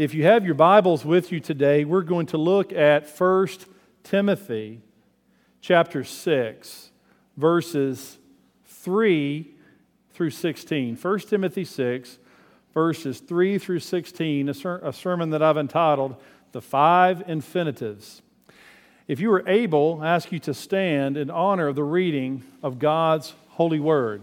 If you have your Bibles with you today, we're going to look at 1 Timothy chapter 6, verses 3 through 16. 1 Timothy 6, verses 3 through 16, a, ser- a sermon that I've entitled The Five Infinitives. If you are able, I ask you to stand in honor of the reading of God's holy word.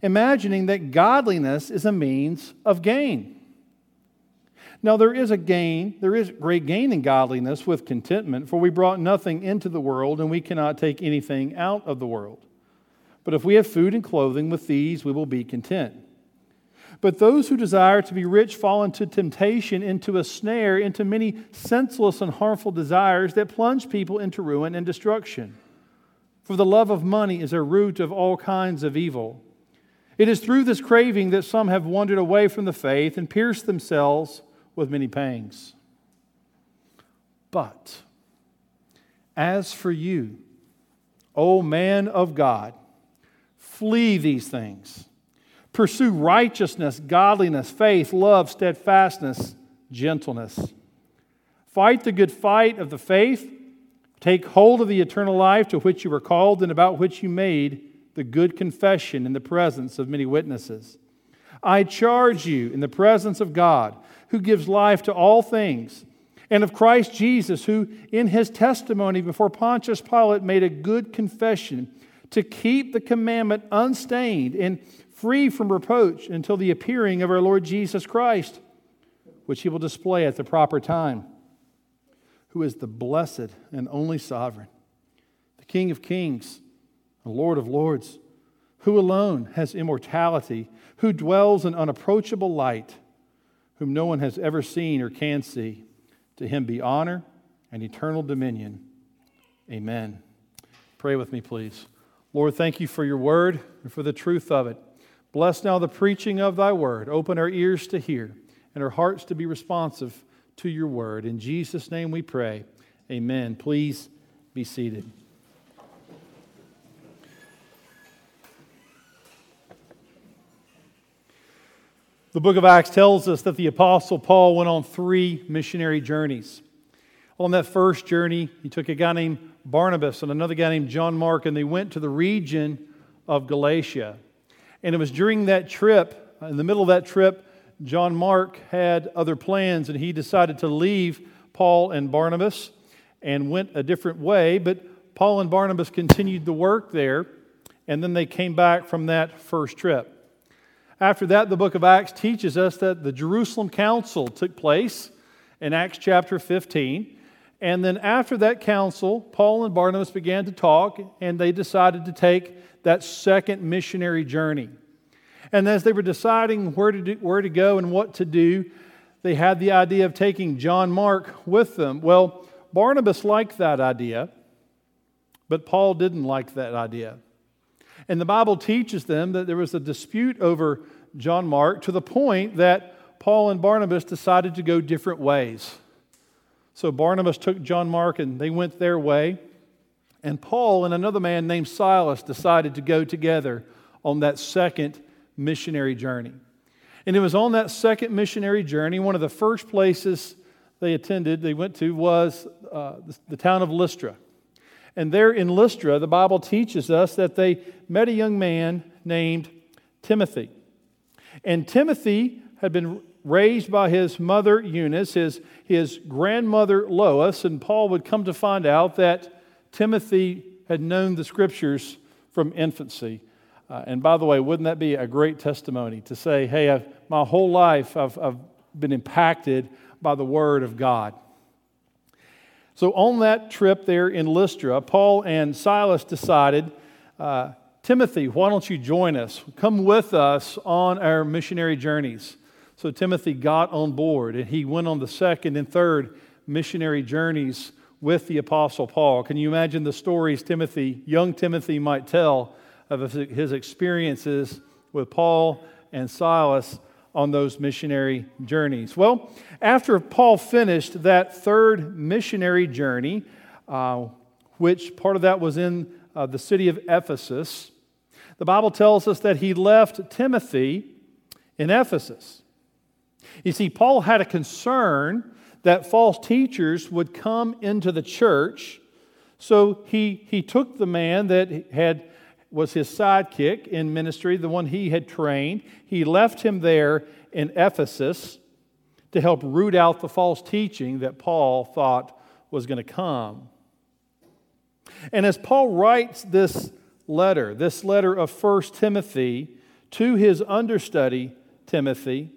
imagining that godliness is a means of gain. Now, there is a gain, there is great gain in godliness with contentment, for we brought nothing into the world and we cannot take anything out of the world. But if we have food and clothing, with these we will be content. But those who desire to be rich fall into temptation, into a snare, into many senseless and harmful desires that plunge people into ruin and destruction. For the love of money is a root of all kinds of evil. It is through this craving that some have wandered away from the faith and pierced themselves with many pangs. But as for you, O man of God, flee these things. Pursue righteousness, godliness, faith, love, steadfastness, gentleness. Fight the good fight of the faith. Take hold of the eternal life to which you were called and about which you made the good confession in the presence of many witnesses. I charge you in the presence of God, who gives life to all things, and of Christ Jesus, who in his testimony before Pontius Pilate made a good confession, to keep the commandment unstained and free from reproach until the appearing of our Lord Jesus Christ, which he will display at the proper time, who is the blessed and only sovereign, the King of kings Lord of Lords, who alone has immortality, who dwells in unapproachable light, whom no one has ever seen or can see. To him be honor and eternal dominion. Amen. Pray with me, please. Lord, thank you for your word and for the truth of it. Bless now the preaching of thy word. Open our ears to hear and our hearts to be responsive to your word. In Jesus' name we pray. Amen. Please be seated. The book of Acts tells us that the Apostle Paul went on three missionary journeys. On that first journey, he took a guy named Barnabas and another guy named John Mark, and they went to the region of Galatia. And it was during that trip, in the middle of that trip, John Mark had other plans, and he decided to leave Paul and Barnabas and went a different way. But Paul and Barnabas continued the work there, and then they came back from that first trip. After that, the book of Acts teaches us that the Jerusalem Council took place in Acts chapter 15. And then after that council, Paul and Barnabas began to talk, and they decided to take that second missionary journey. And as they were deciding where to, do, where to go and what to do, they had the idea of taking John Mark with them. Well, Barnabas liked that idea, but Paul didn't like that idea. And the Bible teaches them that there was a dispute over John Mark to the point that Paul and Barnabas decided to go different ways. So Barnabas took John Mark and they went their way. And Paul and another man named Silas decided to go together on that second missionary journey. And it was on that second missionary journey, one of the first places they attended, they went to, was uh, the, the town of Lystra. And there in Lystra, the Bible teaches us that they met a young man named Timothy. And Timothy had been raised by his mother Eunice, his, his grandmother Lois, and Paul would come to find out that Timothy had known the scriptures from infancy. Uh, and by the way, wouldn't that be a great testimony to say, hey, I've, my whole life I've, I've been impacted by the Word of God? So, on that trip there in Lystra, Paul and Silas decided uh, Timothy, why don't you join us? Come with us on our missionary journeys. So Timothy got on board and he went on the second and third missionary journeys with the Apostle Paul. Can you imagine the stories Timothy, young Timothy, might tell of his experiences with Paul and Silas on those missionary journeys? Well, after Paul finished that third missionary journey, uh, which part of that was in uh, the city of Ephesus, the Bible tells us that he left Timothy in Ephesus. You see, Paul had a concern that false teachers would come into the church. So he, he took the man that had was his sidekick in ministry, the one he had trained. He left him there in Ephesus to help root out the false teaching that Paul thought was going to come. And as Paul writes this letter, this letter of First Timothy, to his understudy, Timothy,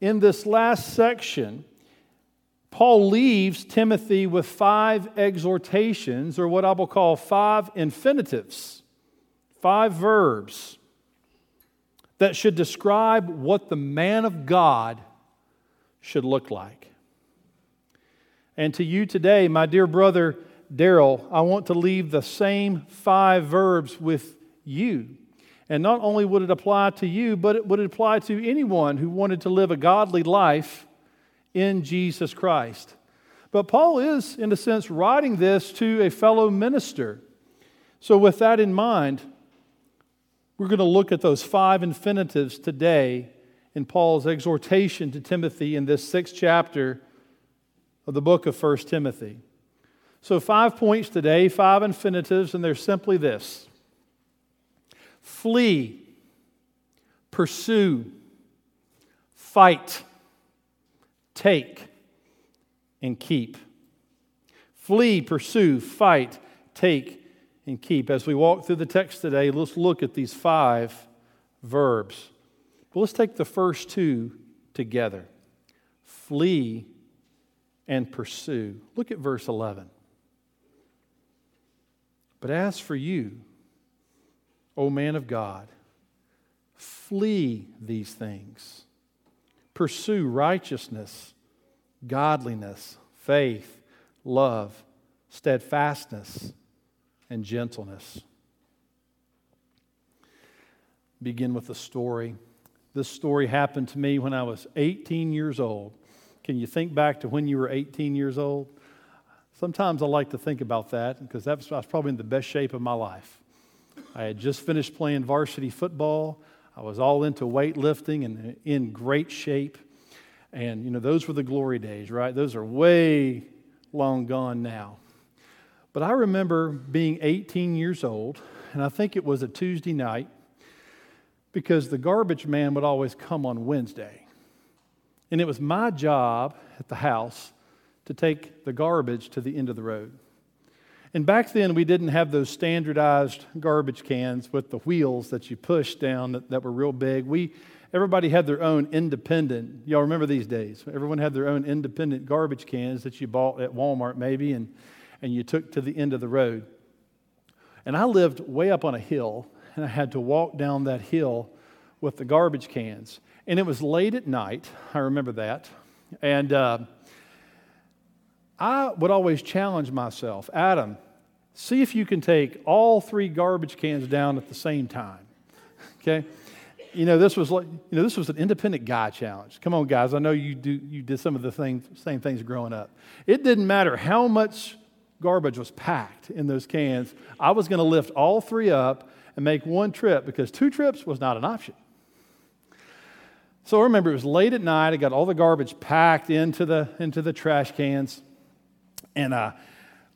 in this last section, Paul leaves Timothy with five exhortations, or what I will call five infinitives, five verbs that should describe what the man of God should look like. And to you today, my dear brother Daryl, I want to leave the same five verbs with you. And not only would it apply to you, but it would apply to anyone who wanted to live a godly life in Jesus Christ. But Paul is, in a sense, writing this to a fellow minister. So, with that in mind, we're going to look at those five infinitives today in Paul's exhortation to Timothy in this sixth chapter of the book of 1 Timothy. So, five points today, five infinitives, and they're simply this. Flee, pursue, fight. Take, and keep. Flee, pursue, fight, take, and keep. As we walk through the text today, let's look at these five verbs. But let's take the first two together flee and pursue. Look at verse 11. But as for you, O man of God, flee these things pursue righteousness, godliness, faith, love, steadfastness, and gentleness. Begin with a story. This story happened to me when I was 18 years old. Can you think back to when you were 18 years old? Sometimes I like to think about that because that was, I was probably in the best shape of my life. I had just finished playing varsity football. I was all into weightlifting and in great shape. And, you know, those were the glory days, right? Those are way long gone now. But I remember being 18 years old, and I think it was a Tuesday night, because the garbage man would always come on Wednesday. And it was my job at the house to take the garbage to the end of the road. And back then, we didn't have those standardized garbage cans with the wheels that you push down that, that were real big. We, everybody had their own independent, y'all remember these days? Everyone had their own independent garbage cans that you bought at Walmart, maybe, and, and you took to the end of the road. And I lived way up on a hill, and I had to walk down that hill with the garbage cans. And it was late at night, I remember that. And, uh, I would always challenge myself Adam, see if you can take all three garbage cans down at the same time. Okay? You know, this was like, you know, this was an independent guy challenge. Come on, guys. I know you do you did some of the things, same things growing up. It didn't matter how much garbage was packed in those cans. I was going to lift all three up and make one trip because two trips was not an option. So I remember it was late at night. I got all the garbage packed into the into the trash cans. And I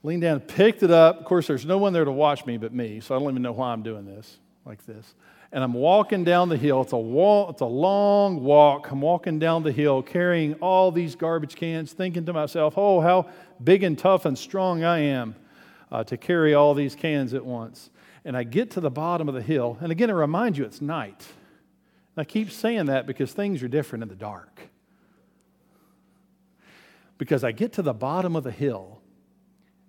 leaned down, and picked it up. Of course, there's no one there to watch me but me, so I don't even know why I'm doing this like this. And I'm walking down the hill. It's a walk, it's a long walk. I'm walking down the hill carrying all these garbage cans, thinking to myself, oh, how big and tough and strong I am uh, to carry all these cans at once. And I get to the bottom of the hill, and again, it reminds you it's night. And I keep saying that because things are different in the dark because I get to the bottom of the hill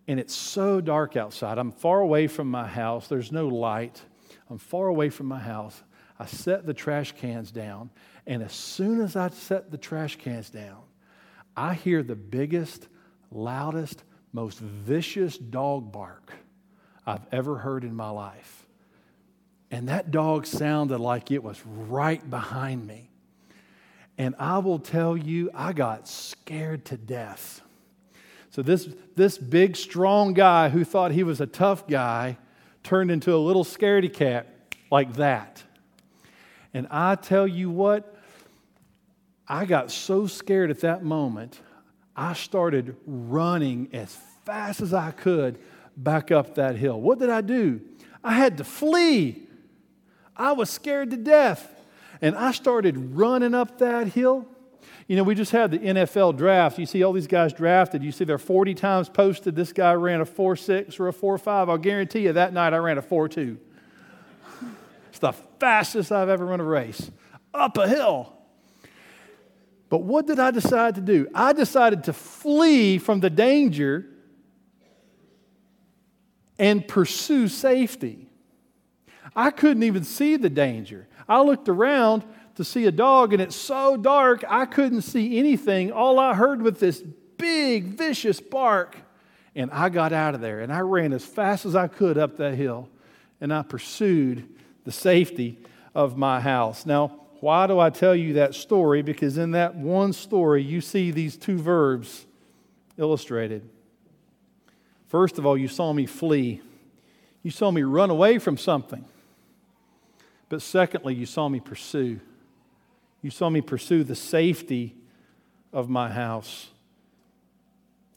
and it's so dark outside. I'm far away from my house, there's no light. I'm far away from my house. I set the trash cans down, and as soon as I set the trash cans down, I hear the biggest, loudest, most vicious dog bark I've ever heard in my life. And that dog sounded like it was right behind me. And I will tell you, I got scared to death. So, this, this big, strong guy who thought he was a tough guy turned into a little scaredy cat like that. And I tell you what, I got so scared at that moment, I started running as fast as I could back up that hill. What did I do? I had to flee. I was scared to death. And I started running up that hill. You know, we just had the NFL draft. You see all these guys drafted. You see their 40 times posted. This guy ran a 4 6 or a 4 5. I'll guarantee you that night I ran a 4 2. It's the fastest I've ever run a race up a hill. But what did I decide to do? I decided to flee from the danger and pursue safety. I couldn't even see the danger. I looked around to see a dog, and it's so dark I couldn't see anything. All I heard was this big, vicious bark. And I got out of there and I ran as fast as I could up that hill and I pursued the safety of my house. Now, why do I tell you that story? Because in that one story, you see these two verbs illustrated. First of all, you saw me flee, you saw me run away from something. But secondly, you saw me pursue. You saw me pursue the safety of my house.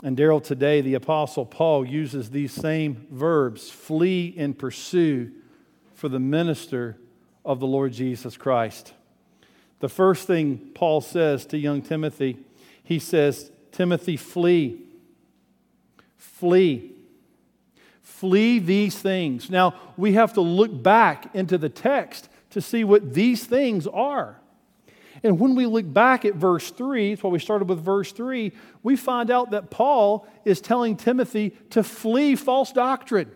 And Daryl, today the Apostle Paul uses these same verbs flee and pursue for the minister of the Lord Jesus Christ. The first thing Paul says to young Timothy, he says, Timothy, flee. Flee. Flee these things. Now, we have to look back into the text to see what these things are. And when we look back at verse 3, that's why we started with verse 3, we find out that Paul is telling Timothy to flee false doctrine.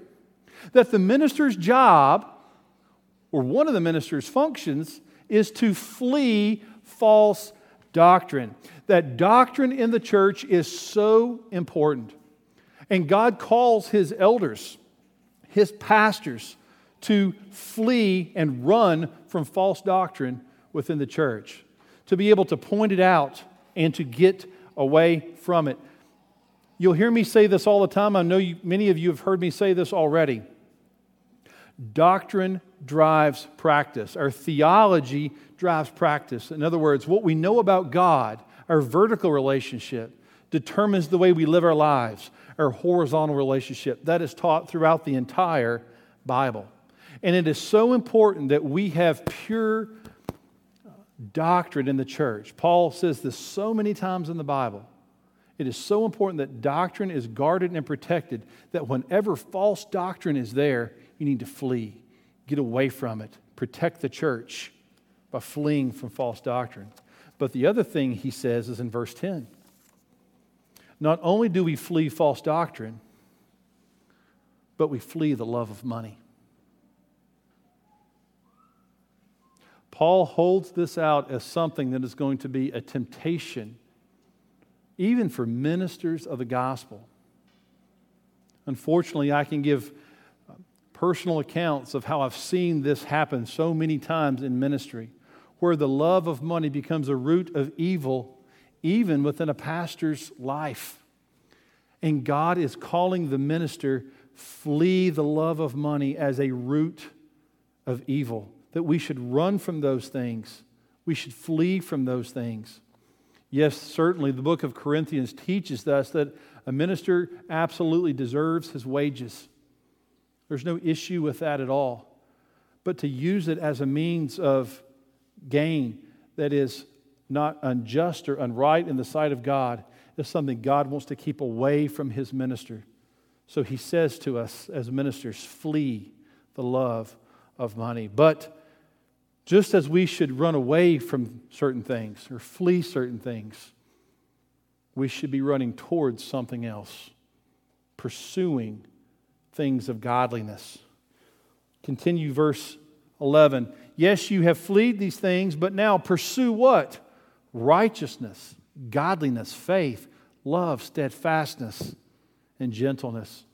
That the minister's job, or one of the minister's functions, is to flee false doctrine. That doctrine in the church is so important. And God calls his elders, his pastors, to flee and run from false doctrine within the church, to be able to point it out and to get away from it. You'll hear me say this all the time. I know you, many of you have heard me say this already. Doctrine drives practice. Our theology drives practice. In other words, what we know about God, our vertical relationship, determines the way we live our lives. Our horizontal relationship, that is taught throughout the entire Bible. And it is so important that we have pure doctrine in the church. Paul says this so many times in the Bible. It is so important that doctrine is guarded and protected that whenever false doctrine is there, you need to flee, get away from it, protect the church by fleeing from false doctrine. But the other thing he says is in verse 10. Not only do we flee false doctrine, but we flee the love of money. Paul holds this out as something that is going to be a temptation, even for ministers of the gospel. Unfortunately, I can give personal accounts of how I've seen this happen so many times in ministry, where the love of money becomes a root of evil, even within a pastor's life. And God is calling the minister, flee the love of money as a root of evil that we should run from those things. We should flee from those things. Yes, certainly the book of Corinthians teaches us that a minister absolutely deserves his wages. There's no issue with that at all. But to use it as a means of gain that is not unjust or unright in the sight of God is something God wants to keep away from his minister. So he says to us as ministers, flee the love of money. But just as we should run away from certain things or flee certain things, we should be running towards something else, pursuing things of godliness. Continue verse 11. Yes, you have fled these things, but now pursue what? Righteousness, godliness, faith, love, steadfastness, and gentleness.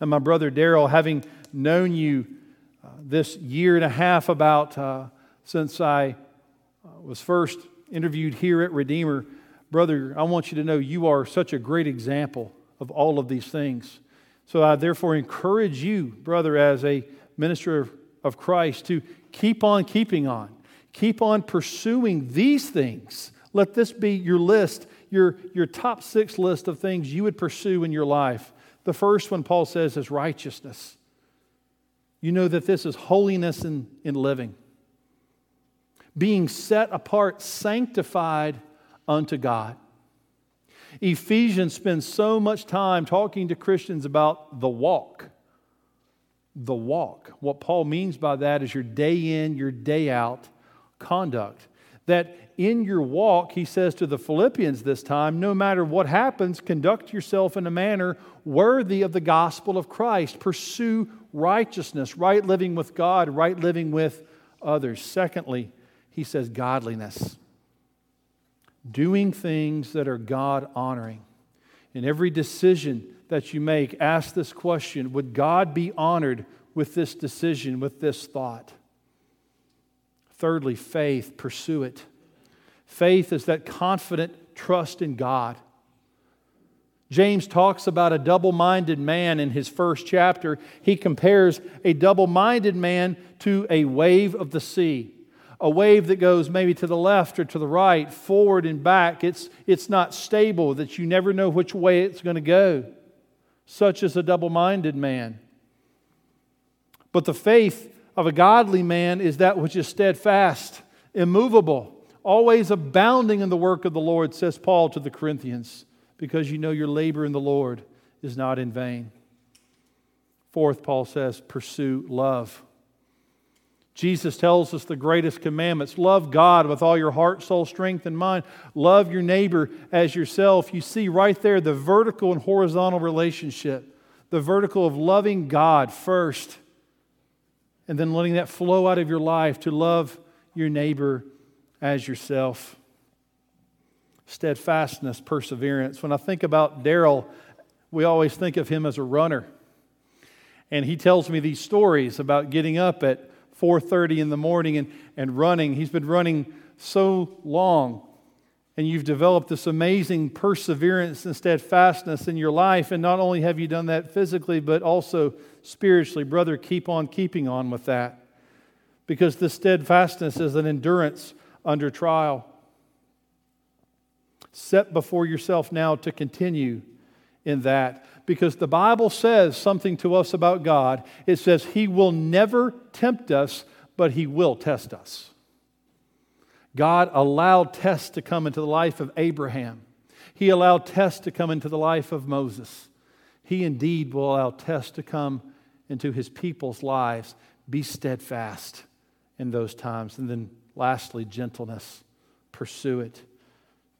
And my brother Daryl, having known you uh, this year and a half about uh, since I uh, was first interviewed here at Redeemer, brother, I want you to know you are such a great example of all of these things. So I therefore encourage you, brother, as a minister of, of Christ, to keep on keeping on. Keep on pursuing these things. Let this be your list, your, your top six list of things you would pursue in your life. The first one, Paul says, is righteousness. You know that this is holiness in, in living, being set apart, sanctified unto God. Ephesians spends so much time talking to Christians about the walk. The walk. What Paul means by that is your day in, your day out conduct. That in your walk, he says to the Philippians this time, no matter what happens, conduct yourself in a manner worthy of the gospel of Christ. Pursue righteousness, right living with God, right living with others. Secondly, he says godliness doing things that are God honoring. In every decision that you make, ask this question Would God be honored with this decision, with this thought? Thirdly, faith, pursue it. Faith is that confident trust in God. James talks about a double minded man in his first chapter. He compares a double minded man to a wave of the sea a wave that goes maybe to the left or to the right, forward and back. It's, it's not stable, that you never know which way it's going to go. Such is a double minded man. But the faith of a godly man is that which is steadfast, immovable, always abounding in the work of the Lord, says Paul to the Corinthians, because you know your labor in the Lord is not in vain. Fourth, Paul says, pursue love. Jesus tells us the greatest commandments love God with all your heart, soul, strength, and mind. Love your neighbor as yourself. You see right there the vertical and horizontal relationship. The vertical of loving God first, and then letting that flow out of your life to love your neighbor as yourself. Steadfastness, perseverance. When I think about Daryl, we always think of him as a runner. And he tells me these stories about getting up at 4.30 in the morning and, and running. He's been running so long. And you've developed this amazing perseverance and steadfastness in your life. And not only have you done that physically, but also spiritually. Brother, keep on keeping on with that. Because the steadfastness is an endurance under trial. Set before yourself now to continue in that because the Bible says something to us about God. It says, He will never tempt us, but He will test us. God allowed tests to come into the life of Abraham, He allowed tests to come into the life of Moses. He indeed will allow tests to come into His people's lives. Be steadfast in those times. And then, lastly, gentleness. Pursue it.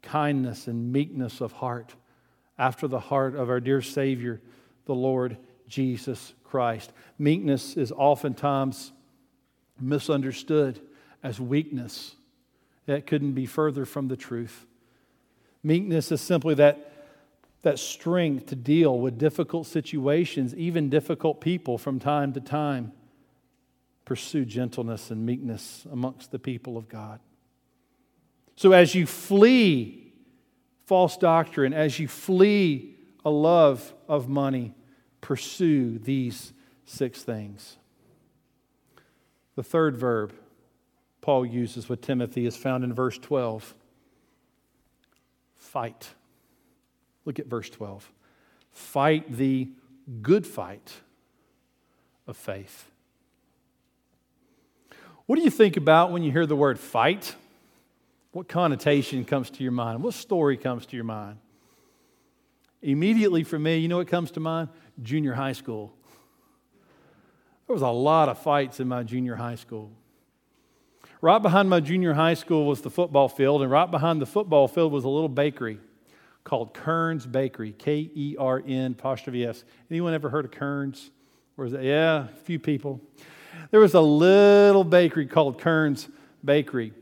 Kindness and meekness of heart after the heart of our dear Savior, the Lord Jesus Christ. Meekness is oftentimes misunderstood as weakness. That couldn't be further from the truth. Meekness is simply that, that strength to deal with difficult situations, even difficult people from time to time. Pursue gentleness and meekness amongst the people of God. So as you flee false doctrine, as you flee a love of money, pursue these six things. The third verb Paul uses with Timothy is found in verse 12 fight. Look at verse 12. Fight the good fight of faith. What do you think about when you hear the word fight? What connotation comes to your mind? What story comes to your mind? Immediately for me, you know what comes to mind? Junior high school. There was a lot of fights in my junior high school. Right behind my junior high school was the football field, and right behind the football field was a little bakery called Kern's Bakery, K E R N apostrophe S. Anyone ever heard of Kern's? Or is that? Yeah, a few people. there was a little bakery called Kern's Bakery.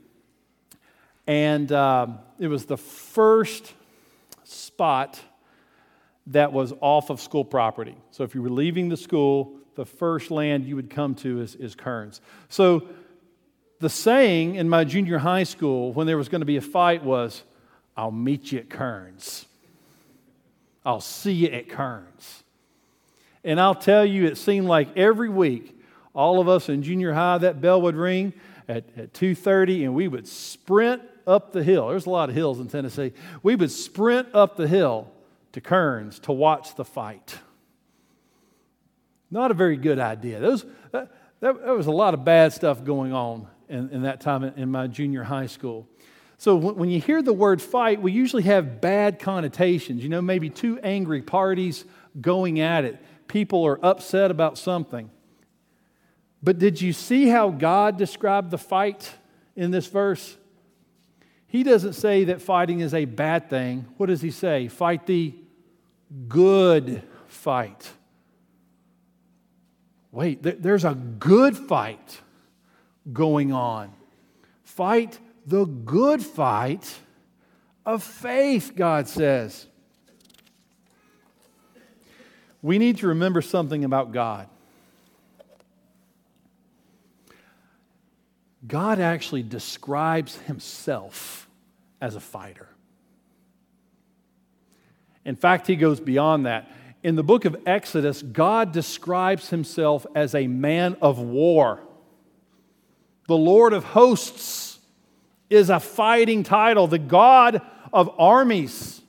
And um, it was the first spot that was off of school property. So if you were leaving the school, the first land you would come to is, is Kern's. So the saying in my junior high school when there was going to be a fight was, I'll meet you at Kern's. I'll see you at Kern's. And I'll tell you, it seemed like every week, all of us in junior high, that bell would ring at, at 2.30 and we would sprint up the hill. There's a lot of hills in Tennessee. We would sprint up the hill to Kern's to watch the fight. Not a very good idea. That, that, that was a lot of bad stuff going on in, in that time in, in my junior high school. So when you hear the word fight, we usually have bad connotations. You know, maybe two angry parties going at it. People are upset about something. But did you see how God described the fight in this verse? He doesn't say that fighting is a bad thing. What does he say? Fight the good fight. Wait, there's a good fight going on. Fight the good fight of faith, God says. We need to remember something about God. God actually describes himself as a fighter. In fact, he goes beyond that. In the book of Exodus, God describes himself as a man of war, the Lord of hosts is a fighting title, the God of armies.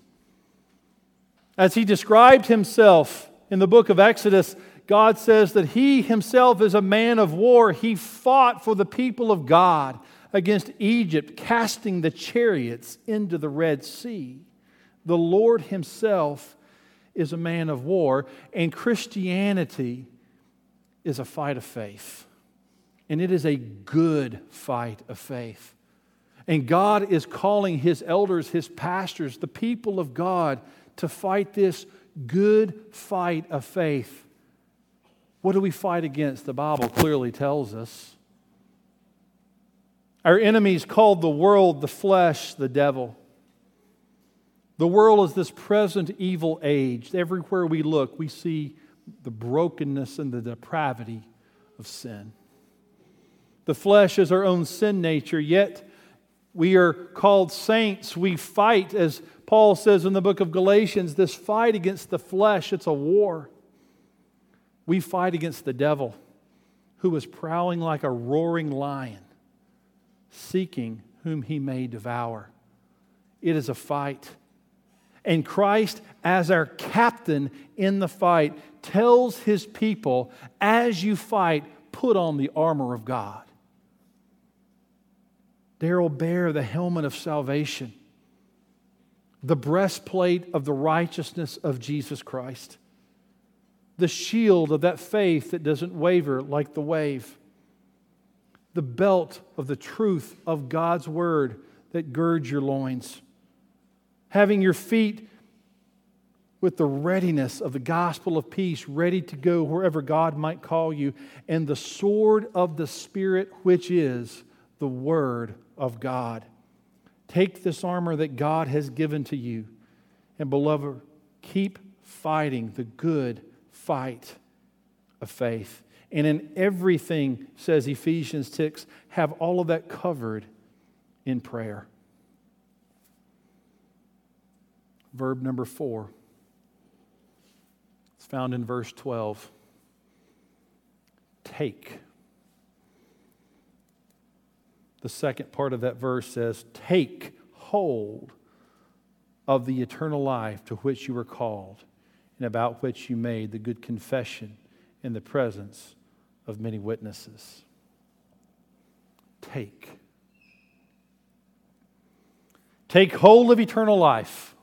As he described himself in the book of Exodus, God says that he himself is a man of war. He fought for the people of God against Egypt, casting the chariots into the Red Sea. The Lord himself is a man of war, and Christianity is a fight of faith. And it is a good fight of faith. And God is calling his elders, his pastors, the people of God to fight this good fight of faith. What do we fight against? The Bible clearly tells us. Our enemies called the world, the flesh, the devil. The world is this present evil age. Everywhere we look, we see the brokenness and the depravity of sin. The flesh is our own sin nature, yet we are called saints. We fight, as Paul says in the book of Galatians, this fight against the flesh, it's a war. We fight against the devil who is prowling like a roaring lion, seeking whom he may devour. It is a fight. And Christ, as our captain in the fight, tells his people, as you fight, put on the armor of God. Will bear the helmet of salvation, the breastplate of the righteousness of Jesus Christ, the shield of that faith that doesn't waver like the wave, the belt of the truth of God's word that girds your loins, having your feet with the readiness of the gospel of peace, ready to go wherever God might call you, and the sword of the Spirit, which is the Word of God. Take this armor that God has given to you, and beloved, keep fighting the good fight of faith. And in everything, says Ephesians 6, have all of that covered in prayer. Verb number four. It's found in verse 12. Take. The second part of that verse says, Take hold of the eternal life to which you were called and about which you made the good confession in the presence of many witnesses. Take. Take hold of eternal life.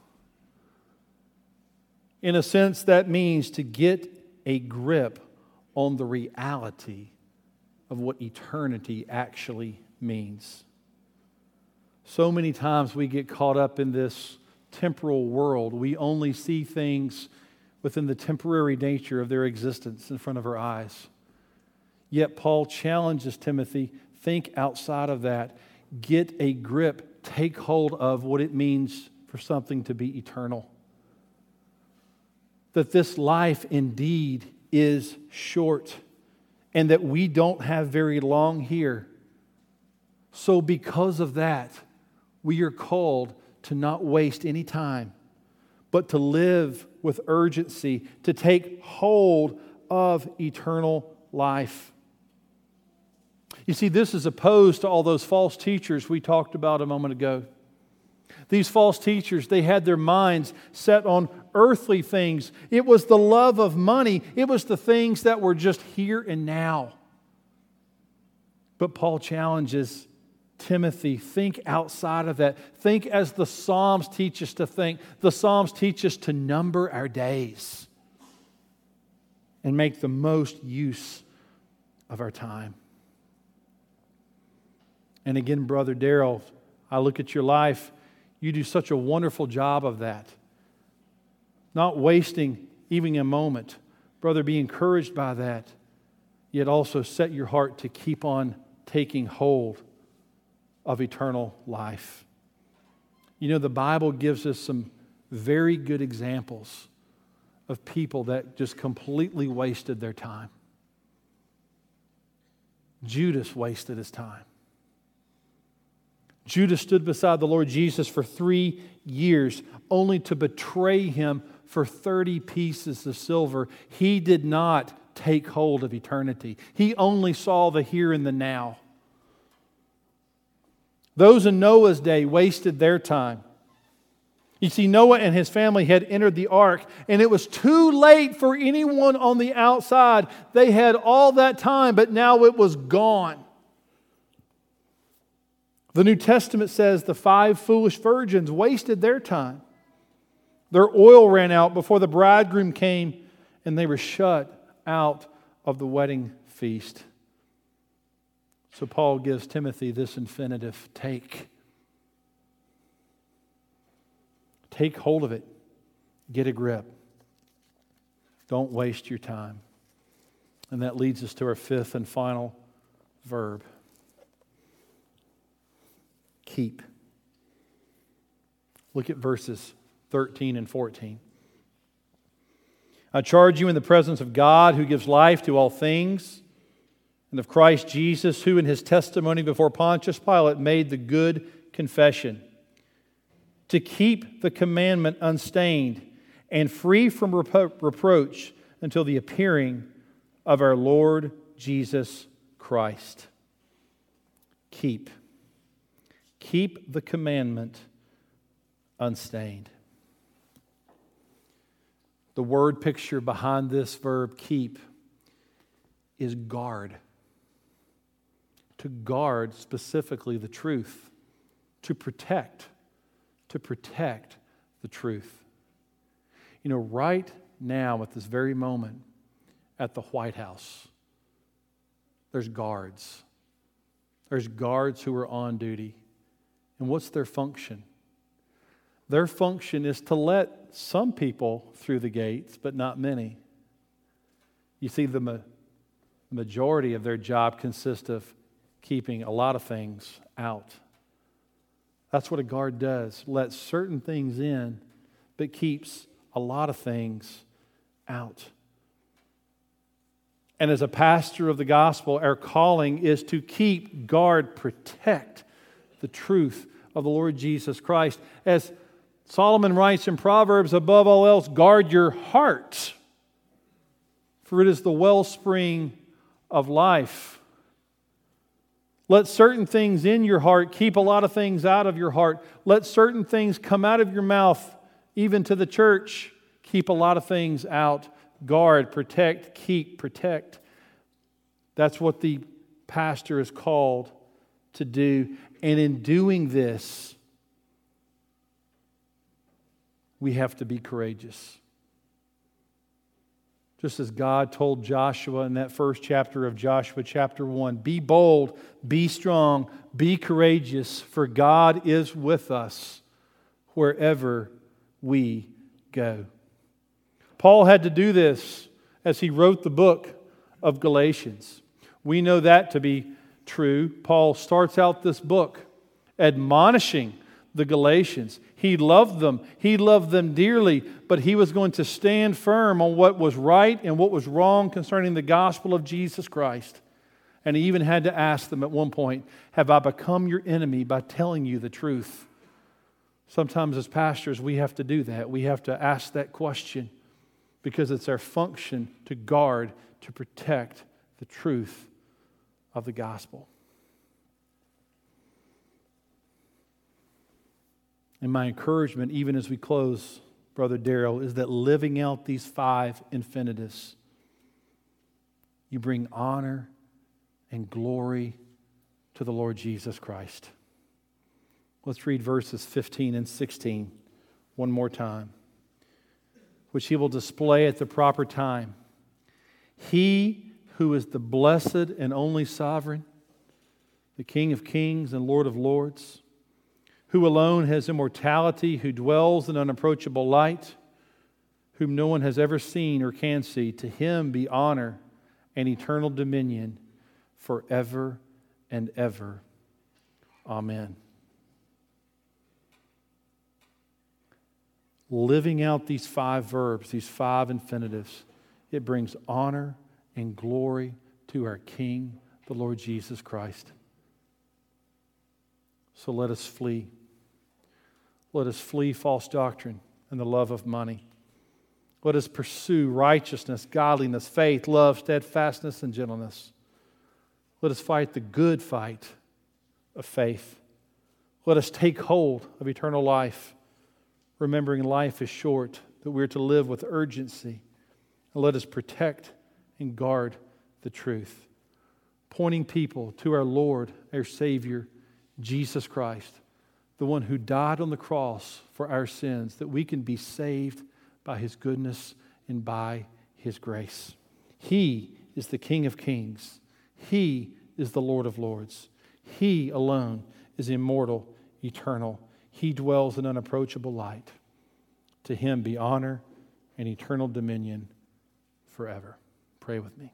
In a sense, that means to get a grip on the reality of what eternity actually means. So many times we get caught up in this temporal world. We only see things within the temporary nature of their existence in front of our eyes. Yet Paul challenges Timothy think outside of that, get a grip, take hold of what it means for something to be eternal. That this life indeed is short and that we don't have very long here. So, because of that, we are called to not waste any time, but to live with urgency, to take hold of eternal life. You see, this is opposed to all those false teachers we talked about a moment ago. These false teachers, they had their minds set on earthly things. It was the love of money, it was the things that were just here and now. But Paul challenges Timothy, think outside of that. Think as the Psalms teach us to think. The Psalms teach us to number our days and make the most use of our time. And again, Brother Daryl, I look at your life. You do such a wonderful job of that. Not wasting even a moment. Brother, be encouraged by that, yet also set your heart to keep on taking hold of eternal life. You know, the Bible gives us some very good examples of people that just completely wasted their time. Judas wasted his time. Judas stood beside the Lord Jesus for three years, only to betray him for 30 pieces of silver. He did not take hold of eternity, he only saw the here and the now. Those in Noah's day wasted their time. You see, Noah and his family had entered the ark, and it was too late for anyone on the outside. They had all that time, but now it was gone. The New Testament says the five foolish virgins wasted their time. Their oil ran out before the bridegroom came, and they were shut out of the wedding feast. So Paul gives Timothy this infinitive take. Take hold of it, get a grip. Don't waste your time. And that leads us to our fifth and final verb keep. Look at verses 13 and 14. I charge you in the presence of God who gives life to all things and of Christ Jesus, who in his testimony before Pontius Pilate made the good confession to keep the commandment unstained and free from repro- reproach until the appearing of our Lord Jesus Christ. Keep. Keep the commandment unstained. The word picture behind this verb, keep, is guard to guard specifically the truth, to protect, to protect the truth. You know, right now, at this very moment, at the White House, there's guards. There's guards who are on duty. And what's their function? Their function is to let some people through the gates, but not many. You see, the ma- majority of their job consists of keeping a lot of things out. That's what a guard does. Lets certain things in, but keeps a lot of things out. And as a pastor of the gospel, our calling is to keep, guard, protect the truth of the Lord Jesus Christ. As Solomon writes in Proverbs, above all else, guard your heart, for it is the wellspring of life. Let certain things in your heart, keep a lot of things out of your heart. Let certain things come out of your mouth, even to the church. Keep a lot of things out. Guard, protect, keep, protect. That's what the pastor is called to do. And in doing this, we have to be courageous. Just as God told Joshua in that first chapter of Joshua, chapter 1 Be bold, be strong, be courageous, for God is with us wherever we go. Paul had to do this as he wrote the book of Galatians. We know that to be true. Paul starts out this book admonishing the Galatians. He loved them, he loved them dearly, but he was going to stand firm on what was right and what was wrong concerning the gospel of Jesus Christ. And he even had to ask them at one point Have I become your enemy by telling you the truth? Sometimes, as pastors, we have to do that. We have to ask that question because it's our function to guard, to protect the truth of the gospel. And my encouragement, even as we close, Brother Darrell, is that living out these five infinitives, you bring honor and glory to the Lord Jesus Christ. Let's read verses 15 and 16 one more time, which he will display at the proper time. He who is the blessed and only sovereign, the King of kings and Lord of lords, who alone has immortality, who dwells in unapproachable light, whom no one has ever seen or can see, to him be honor and eternal dominion forever and ever. Amen. Living out these five verbs, these five infinitives, it brings honor and glory to our King, the Lord Jesus Christ. So let us flee. Let us flee false doctrine and the love of money. Let us pursue righteousness, godliness, faith, love, steadfastness, and gentleness. Let us fight the good fight of faith. Let us take hold of eternal life, remembering life is short, that we're to live with urgency. And let us protect and guard the truth, pointing people to our Lord, our Savior, Jesus Christ, the one who died on the cross for our sins, that we can be saved by his goodness and by his grace. He is the King of kings he is the Lord of lords. He alone is immortal, eternal. He dwells in unapproachable light. To him be honor and eternal dominion forever. Pray with me.